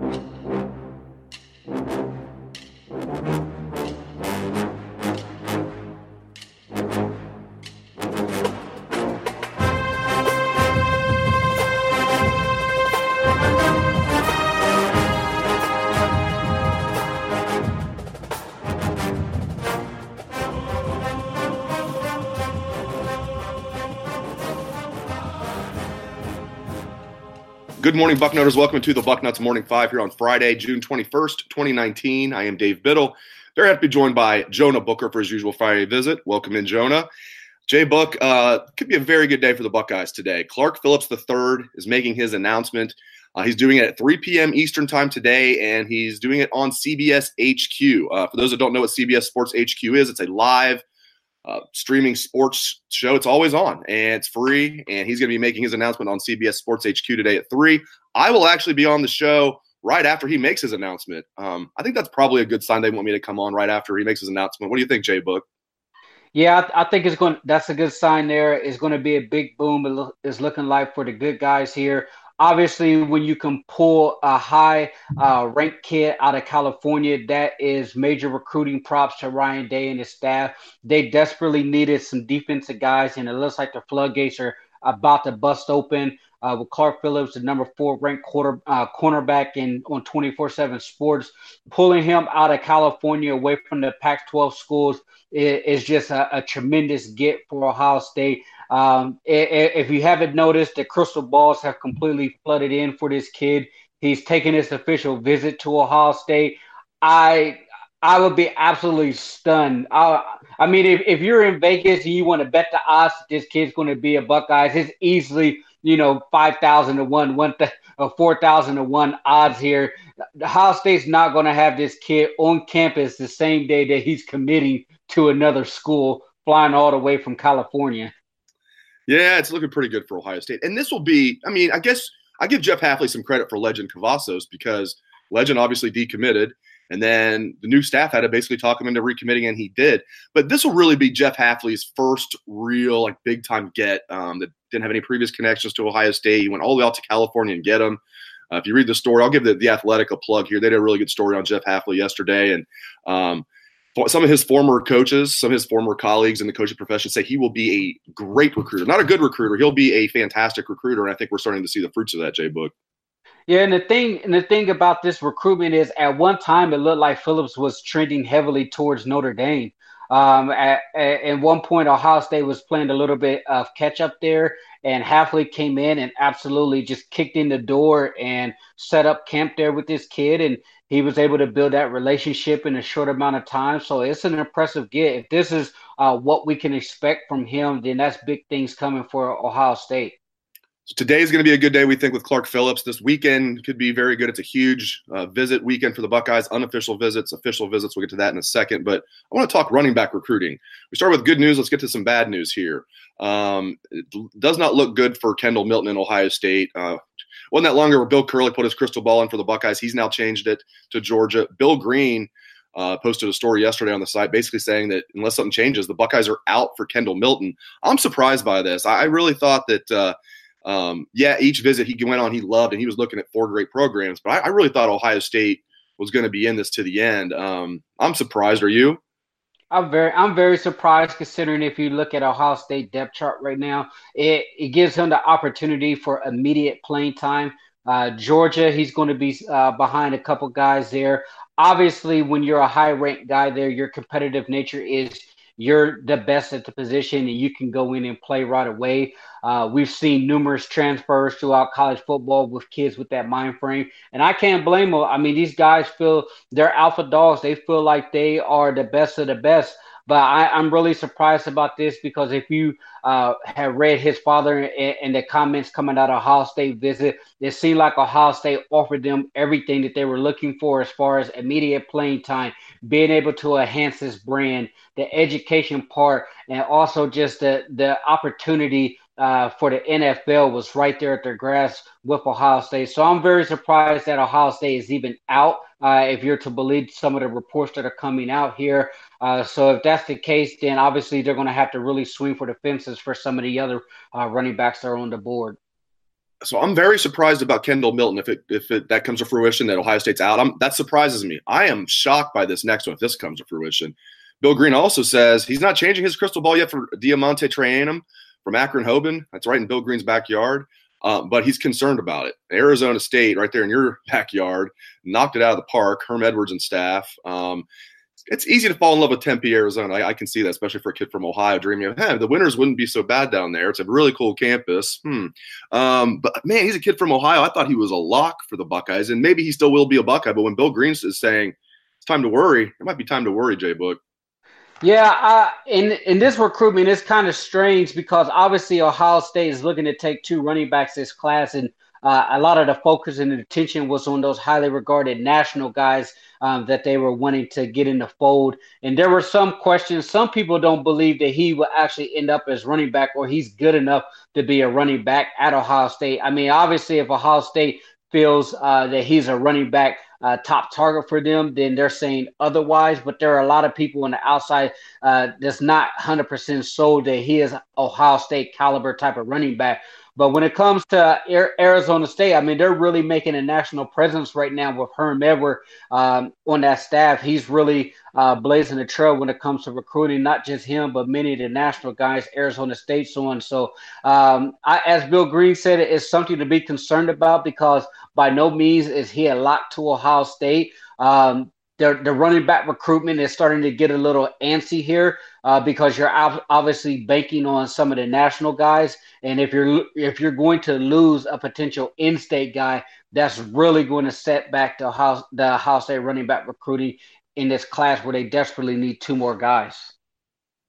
you Good morning, Bucknutters. Welcome to the Bucknuts Morning Five here on Friday, June 21st, 2019. I am Dave Biddle. Very happy to be joined by Jonah Booker for his usual Friday visit. Welcome in, Jonah. Jay Book, uh, could be a very good day for the Buckeyes today. Clark Phillips III is making his announcement. Uh, he's doing it at 3 p.m. Eastern Time today, and he's doing it on CBS HQ. Uh, for those that don't know what CBS Sports HQ is, it's a live uh, streaming sports show. It's always on and it's free. And he's going to be making his announcement on CBS Sports HQ today at three. I will actually be on the show right after he makes his announcement. Um, I think that's probably a good sign they want me to come on right after he makes his announcement. What do you think, Jay Book? Yeah, I, I think it's going. That's a good sign. There is going to be a big boom. It's looking like for the good guys here obviously when you can pull a high uh, ranked kid out of california that is major recruiting props to ryan day and his staff they desperately needed some defensive guys and it looks like the floodgates are about to bust open uh, with Clark Phillips, the number four ranked quarter uh, cornerback in on 24/7 Sports, pulling him out of California away from the Pac-12 schools is, is just a, a, tremendous get for Ohio State. Um, if you haven't noticed, the crystal balls have completely flooded in for this kid. He's taking his official visit to Ohio State. I I would be absolutely stunned. I, I mean, if, if you're in Vegas and you want to bet the odds this kid's going to be a Buckeyes, it's easily you know five thousand to one, one or four thousand to one odds here. Ohio State's not going to have this kid on campus the same day that he's committing to another school, flying all the way from California. Yeah, it's looking pretty good for Ohio State. And this will be, I mean, I guess I give Jeff Hafley some credit for Lejond Cavazos because Lejond obviously decommitted. And then the new staff had to basically talk him into recommitting, and he did. But this will really be Jeff Hafley's first real, like, big time get um, that didn't have any previous connections to Ohio State. He went all the way out to California and get him. Uh, if you read the story, I'll give the, the Athletic a plug here. They did a really good story on Jeff Hafley yesterday. And um, some of his former coaches, some of his former colleagues in the coaching profession say he will be a great recruiter. Not a good recruiter. He'll be a fantastic recruiter. And I think we're starting to see the fruits of that, Jay Book. Yeah, and the thing and the thing about this recruitment is at one time it looked like Phillips was trending heavily towards Notre Dame. Um, at, at, at one point, Ohio State was playing a little bit of catch up there, and Hafley came in and absolutely just kicked in the door and set up camp there with this kid. And he was able to build that relationship in a short amount of time. So it's an impressive get. If this is uh, what we can expect from him, then that's big things coming for Ohio State. So today is going to be a good day, we think, with Clark Phillips. This weekend could be very good. It's a huge uh, visit weekend for the Buckeyes, unofficial visits, official visits. We'll get to that in a second. But I want to talk running back recruiting. We start with good news. Let's get to some bad news here. Um, it does not look good for Kendall Milton in Ohio State. Uh, wasn't that longer where Bill Curley put his crystal ball in for the Buckeyes. He's now changed it to Georgia. Bill Greene uh, posted a story yesterday on the site basically saying that unless something changes, the Buckeyes are out for Kendall Milton. I'm surprised by this. I, really thought that, uh, um, yeah, each visit he went on, he loved, and he was looking at four great programs. But I, I really thought Ohio State was going to be in this to the end. Um, I'm surprised. Are you? I'm very I'm very surprised considering if you look at Ohio State depth chart right now, it, it gives him the opportunity for immediate playing time. Uh, Georgia, he's going to be uh, behind a couple guys there. Obviously, when you're a high ranked guy there, your competitive nature is you're the best at the position and you can go in and play right away. Uh, we've seen numerous transfers throughout college football with kids with that mind frame, and I can't blame them. I mean, these guys feel they're alpha dogs. They feel like they are the best of the best. But I, am really surprised about this because if you uh, have read his father and, and, the comments coming out of Ohio State visit, it seemed like Ohio State offered them everything that they were looking for as far as immediate playing time, being able to enhance his brand, the education part, and also just the the opportunity uh, for the NFL was right there at their grasp with Ohio State. So I'm very surprised that Ohio State is even out. Uh, if you're to believe some of the reports that are coming out here, uh, so if that's the case, then obviously they're going to have to really swing for the fences for some of the other uh, running backs that are on the board. so I'm very surprised about Kendall Milton. If it if it, that comes to fruition, that Ohio State's out, I'm, that surprises me. I am shocked by this next one if this comes to fruition. Bill Greene also says he's not changing his crystal ball yet for DeaMonte Trayanum from Akron Hoban. That's right in Bill Greene's backyard. Uh, but he's concerned about it. Arizona State, right there in your backyard, knocked it out of the park. Herm Edwards and staff. Um, it's easy to fall in love with Tempe, Arizona. I, I, can see that, especially for a kid from Ohio dreaming of, hey, the winters wouldn't be so bad down there. It's a really cool campus. Hmm. Um, but man, he's a kid from Ohio. I thought he was a lock for the Buckeyes, and maybe he still will be a Buckeye. But when Bill Greene is saying it's time to worry, it might be time to worry, Jay Book. Yeah, uh, in in this recruitment, it's kind of strange because obviously Ohio State is looking to take two running backs this class, and uh, a lot of the focus and attention was on those highly regarded national guys um, that they were wanting to get in the fold. And there were some questions. Some people don't believe that he will actually end up as running back or he's good enough to be a running back at Ohio State. I mean, obviously, if Ohio State feels uh, that he's a running back uh, top target for them, then they're saying otherwise. But there are a lot of people on the outside uh, that's not 100% sold that he is Ohio State caliber type of running back. But when it comes to Arizona State, I mean, they're really making a national presence right now with Herm Edward um, on that staff. He's really uh, blazing the trail when it comes to recruiting, not just him, but many of the national guys Arizona State's on. So, um, I, as Bill Greene said, it's something to be concerned about because by no means is he a lock to Ohio State. Um, the, the running back recruitment is starting to get a little antsy here uh, because you're obviously banking on some of the national guys, and if you're if you're going to lose a potential in-state guy, that's really going to set back the house the house State running back recruiting in this class where they desperately need two more guys.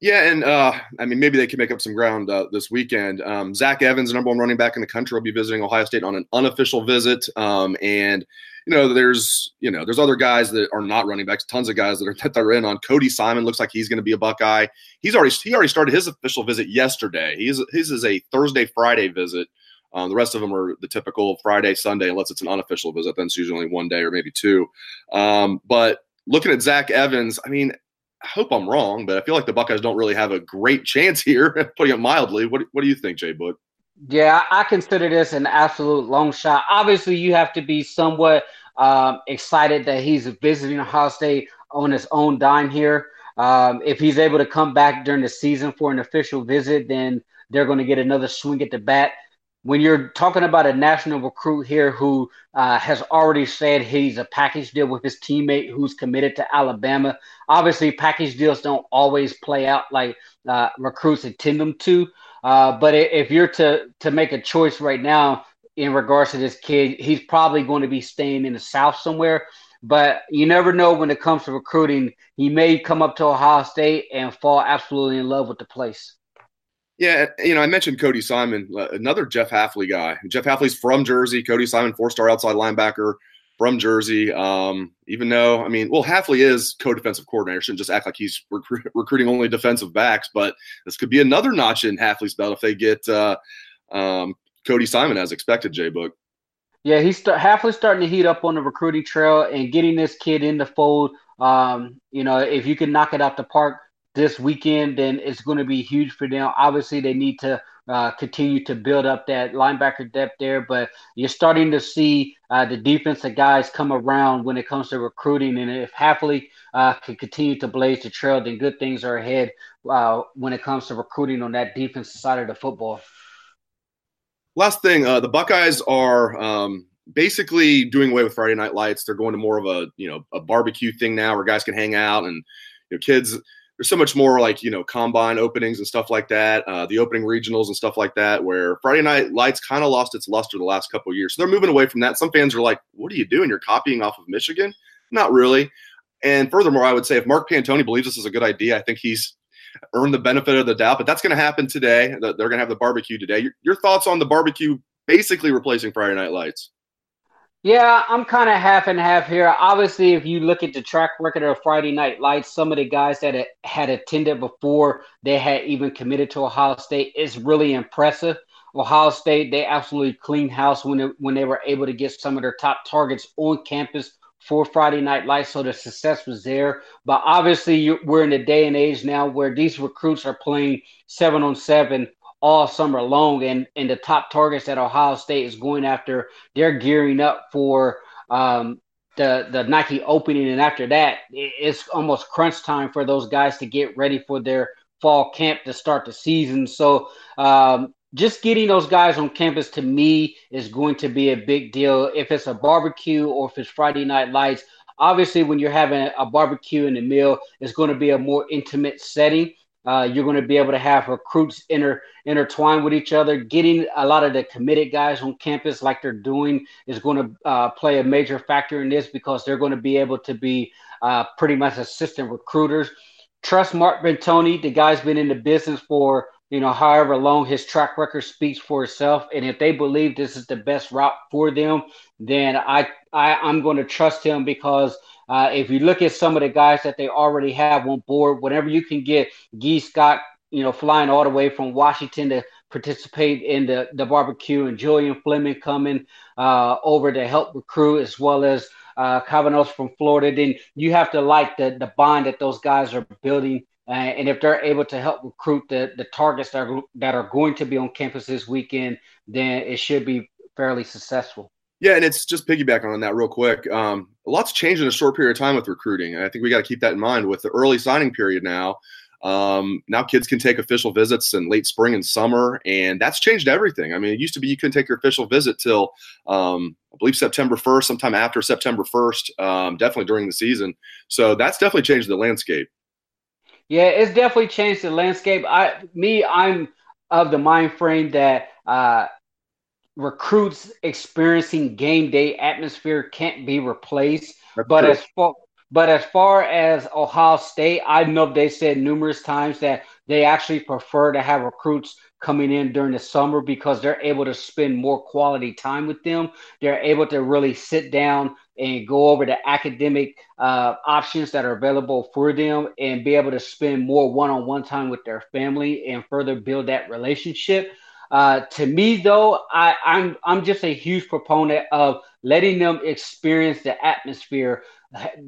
Yeah, and uh, I mean maybe they can make up some ground uh, this weekend. Um, Zach Evans, number one running back in the country, will be visiting Ohio State on an unofficial visit, um, and you know, there's you know, there's other guys that are not running backs. Tons of guys that are that are in on. Cody Simon looks like he's going to be a Buckeye. He's already he already started his official visit yesterday. He's his is a Thursday Friday visit. Um, the rest of them are the typical Friday Sunday, unless it's an unofficial visit. Then it's usually only one day or maybe two. Um, but looking at Zach Evans, I mean, I hope I'm wrong, but I feel like the Buckeyes don't really have a great chance here, putting it mildly. What what do you think, Jay Book? Yeah, I consider this an absolute long shot. Obviously, you have to be somewhat um, excited that he's visiting Ohio State on his own dime here. Um, if he's able to come back during the season for an official visit, then they're going to get another swing at the bat. When you're talking about a national recruit here who uh, has already said he's a package deal with his teammate who's committed to Alabama, obviously package deals don't always play out like uh, recruits intend them to. Uh, but if you're to to make a choice right now in regards to this kid, he's probably going to be staying in the South somewhere. But you never know when it comes to recruiting. He may come up to Ohio State and fall absolutely in love with the place. Yeah, you know, I mentioned Cody Simon, uh, another Jeff Hafley guy. Jeff Hafley's from Jersey. Cody Simon, four-star outside linebacker from Jersey. Um, even though, I mean, well, Hafley is co-defensive coordinator. Shouldn't just act like he's recru- recruiting only defensive backs. But this could be another notch in Hafley's belt if they get uh, um, Cody Simon as expected. J Book. Yeah, he's Hafley's starting to heat up on the recruiting trail and getting this kid in the fold. Um, you know, if you can knock it out the park this weekend, then it's going to be huge for them. Obviously, they need to uh, continue to build up that linebacker depth there. But you're starting to see uh, the defensive guys come around when it comes to recruiting. And if Hafley uh, can continue to blaze the trail, then good things are ahead uh, when it comes to recruiting on that defensive side of the football. Last thing, uh, the Buckeyes are um, basically doing away with Friday night lights. They're going to more of a you know a barbecue thing now, where guys can hang out and you know kids there's so much more like you know combine openings and stuff like that uh, the opening regionals and stuff like that where friday night lights kind of lost its luster the last couple years. So they're moving away from that. Some fans are like what are you doing? You're copying off of michigan? Not really. And furthermore i would say if mark pantoni believes this is a good idea i think he's earned the benefit of the doubt but that's going to happen today. They're going to have the barbecue today. Your, your thoughts on the barbecue basically replacing friday night lights yeah, I'm kind of half and half here. Obviously, if you look at the track record of Friday Night Lights, some of the guys that had attended before they had even committed to Ohio State is really impressive. Ohio State, they absolutely cleaned house when they, when they were able to get some of their top targets on campus for Friday Night Lights, so the success was there. But obviously, we're in a day and age now where these recruits are playing seven on seven all summer long. And and the top targets that Ohio State is going after, they're gearing up for um, the the Nike opening, and after that, it's almost crunch time for those guys to get ready for their fall camp to start the season. So um, just getting those guys on campus to me is going to be a big deal. If it's a barbecue or if it's Friday night lights, obviously when you're having a barbecue and a meal, it's going to be a more intimate setting. Uh, you're going to be able to have recruits inter intertwine with each other. Getting a lot of the committed guys on campus, like they're doing, is going to uh, play a major factor in this because they're going to be able to be uh, pretty much assistant recruiters. Trust Mark Pantoni. The guy's been in the business for you know however long. His track record speaks for itself, and if they believe this is the best route for them, then I, I I'm going to trust him because uh, if you look at some of the guys that they already have on board, whenever you can get Gee Scott, you know, flying all the way from Washington to participate in the, the barbecue, and Julian Fleming coming uh, over to help recruit, as well as uh, from Florida, then you have to like the, the bond that those guys are building. Uh, and if they're able to help recruit the, the targets that are, that are going to be on campus this weekend, then it should be fairly successful. Yeah, and it's just piggybacking on that real quick. Um, lot's changed in a short period of time with recruiting. And I think we got to keep that in mind with the early signing period now. Um, now kids can take official visits in late spring and summer, and that's changed everything. I mean, it used to be you couldn't take your official visit till um, I believe September 1st, sometime after September 1st, um, definitely during the season. So that's definitely changed the landscape. Yeah, it's definitely changed the landscape. I, me, I'm of the mind frame that uh, recruits experiencing game day atmosphere can't be replaced. That's but true. as far but as far as Ohio State, I know they said numerous times that they actually prefer to have recruits coming in during the summer because they're able to spend more quality time with them. They're able to really sit down and go over the academic uh, options that are available for them and be able to spend more one-on-one time with their family and further build that relationship. Uh, to me, though, I, I'm I'm just a huge proponent of letting them experience the atmosphere,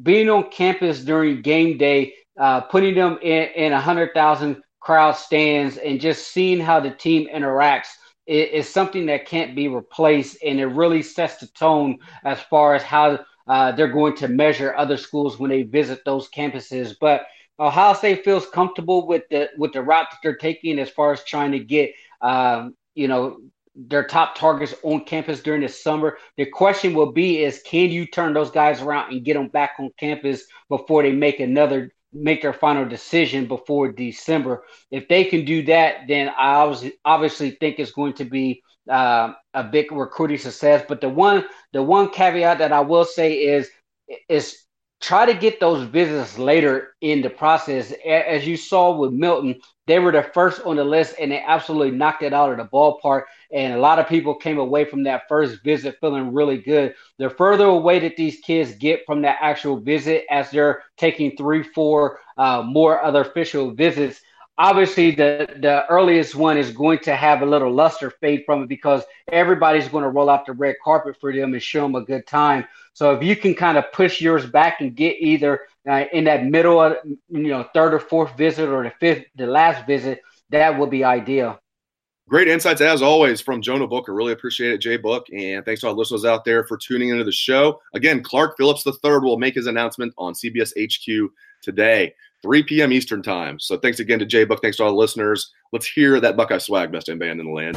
being on campus during game day, uh, putting them in in a hundred thousand crowd stands, and just seeing how the team interacts is, something that can't be replaced, and it really sets the tone as far as how uh, they're going to measure other schools when they visit those campuses, but. Ohio State feels comfortable with the with the route that they're taking as far as trying to get um, you know, their top targets on campus during the summer. The question will be is can you turn those guys around and get them back on campus before they make another make their final decision before December? If they can do that, then I obviously, obviously think it's going to be uh, a big recruiting success. But the one the one caveat that I will say is is try to get those visits later in the process. As you saw with Milton, they were the first on the list and they absolutely knocked it out of the ballpark. And a lot of people came away from that first visit feeling really good. The further away that these kids get from that actual visit, as they're taking three, four uh, more other official visits, obviously the the earliest one is going to have a little luster fade from it because everybody's going to roll out the red carpet for them and show them a good time. So if you can kind of push yours back and get either uh, in that middle, of, you know, third or fourth visit or the fifth, the last visit, that would be ideal. Great insights as always from Jonah Booker. Really appreciate it, Jay Book. And thanks to all listeners out there for tuning into the show. Again, Clark Phillips III will make his announcement on CBS HQ today, 3 p.m. Eastern Time. So thanks again to Jay Book. Thanks to all the listeners. Let's hear that Buckeye swag, best in band in the land.